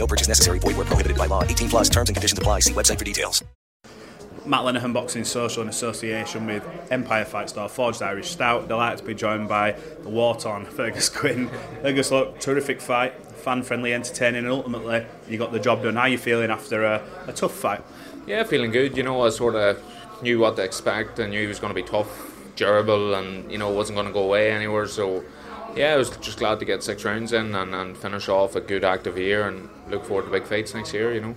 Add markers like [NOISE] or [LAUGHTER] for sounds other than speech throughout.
No purchase necessary. Void were prohibited by law. 18 plus terms and conditions apply. See website for details. Matt Lenihan Boxing Social in association with Empire Fight Store, Forged Irish Stout. Delighted to be joined by the war-torn Fearghus [LAUGHS] Quinn. Fearghus, look, terrific fight, fan-friendly, entertaining, and ultimately you got the job done. How are you feeling after a, a tough fight? Yeah, feeling good. You know, I sort of knew what to expect. I knew he was going to be tough, durable, and you know wasn't going to go away anywhere. So, yeah, I was just glad to get six rounds in and, and finish off a good active year and look forward to big fights next year. You know.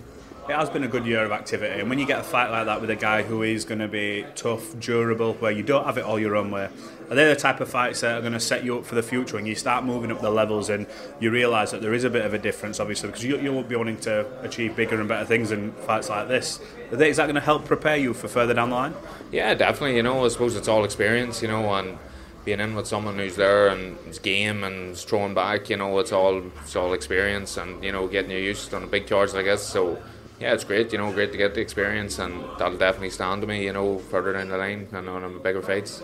It has been a good year of activity, and when you get a fight like that with a guy who is going to be tough, durable, where you don't have it all your own way, are they the type of fights that are going to set you up for the future? When you start moving up the levels and you realise that there is a bit of a difference, obviously, because you, you won't be wanting to achieve bigger and better things in fights like this. Are they, is that going to help prepare you for further down the line? Yeah, definitely. You know, I suppose it's all experience. You know, and being in with someone who's there and is game and throwing back. You know, it's all it's all experience and you know getting you used on a big charge like this. So yeah, it's great. You know, great to get the experience, and that'll definitely stand to me. You know, further down the line and on a bigger fights.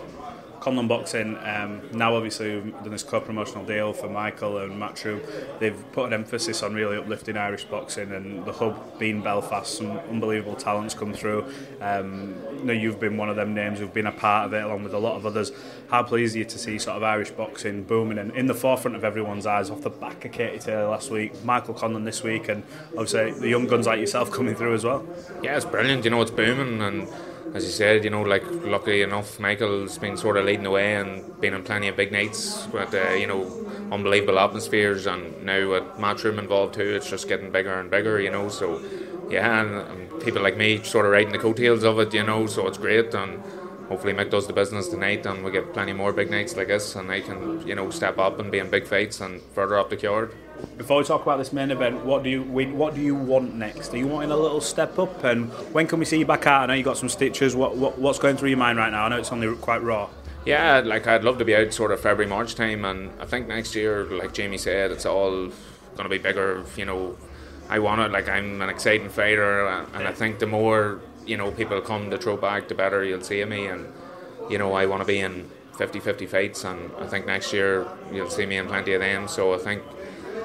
Conlan Boxing, um, now obviously we've done this co-promotional deal for Michael and Matchroom. They've put an emphasis on really uplifting Irish boxing and the hub being Belfast. Some unbelievable talents come through. Um, you know, you've been one of them names who've been a part of it along with a lot of others. How pleased are you to see sort of Irish boxing booming and in the forefront of everyone's eyes off the back of Katie Taylor last week, Michael Conlan this week, and obviously the young guns like yourself [LAUGHS] coming through as well? Yeah, it's brilliant. You know, it's booming and as you said, you know, like luckily enough, Michael's been sort of leading the way and been in plenty of big nights with uh, you know unbelievable atmospheres, and now with Matchroom involved too, it's just getting bigger and bigger, you know. So yeah, and, and people like me sort of riding the coattails of it, you know. So it's great, and hopefully Mick does the business tonight, and we get plenty more big nights like this, and I can you know step up and be in big fights and further up the card. Before we talk about this main event, what do you what do you want next? Are you wanting a little step up? And when can we see you back out? I know you got some stitches. What, what what's going through your mind right now? I know it's only quite raw. Yeah, like I'd love to be out sort of February March time, and I think next year, like Jamie said, it's all going to be bigger. You know, I want it. Like I'm an exciting fighter, and I think the more you know people come to throw back, the better you'll see me. And you know, I want to be in 50-50 fights, and I think next year you'll see me in plenty of them. So I think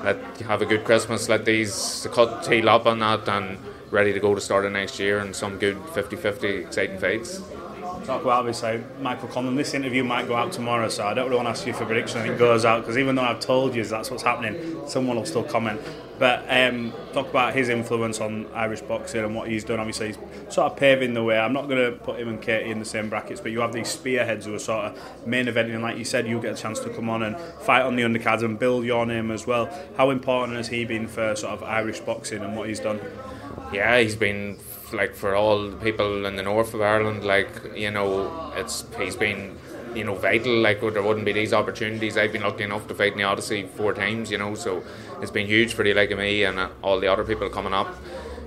let have a good Christmas. Let these cut tail up on that and ready to go to start of next year and some good 50-50 exciting fights. Talk about obviously Michael Conlan. This interview might go out tomorrow, so I don't really want to ask you for prediction. It goes out because even though I've told you that's what's happening, someone will still comment. But um, talk about his influence on Irish boxing and what he's done. Obviously, he's sort of paving the way. I'm not going to put him and Katie in the same brackets, but you have these spearheads who are sort of main eventing. And like you said, you get a chance to come on and fight on the undercards and build your name as well. How important has he been for sort of Irish boxing and what he's done? Yeah, he's been like for all the people in the north of Ireland. Like you know, it's he's been you know vital. Like there wouldn't be these opportunities. I've been lucky enough to fight in the Odyssey four times. You know, so it's been huge for the like of me and uh, all the other people coming up.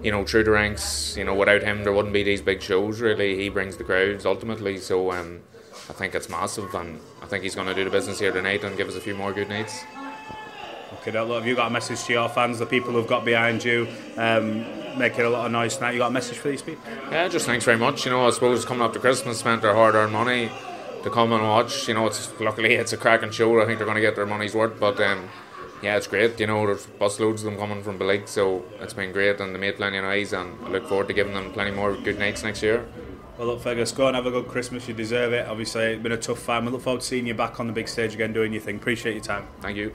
You know, through the ranks. You know, without him, there wouldn't be these big shows. Really, he brings the crowds ultimately. So um, I think it's massive, and I think he's going to do the business here tonight and give us a few more good nights. Okay, look, have you got a message to your fans, the people who've got behind you? Um, making a lot of noise tonight. You got a message for these people? Yeah, just thanks very much. You know, I suppose coming up to Christmas, spent their hard-earned money to come and watch. You know, it's luckily it's a cracking show. I think they're going to get their money's worth. But um, yeah, it's great. You know, there's busloads of them coming from Beleg, so it's been great, and they made plenty of noise. And I look forward to giving them plenty more good nights next year. Well, look, Fearghus, go and have a good Christmas. You deserve it. Obviously, it's been a tough time. We look forward to seeing you back on the big stage again, doing your thing. Appreciate your time. Thank you.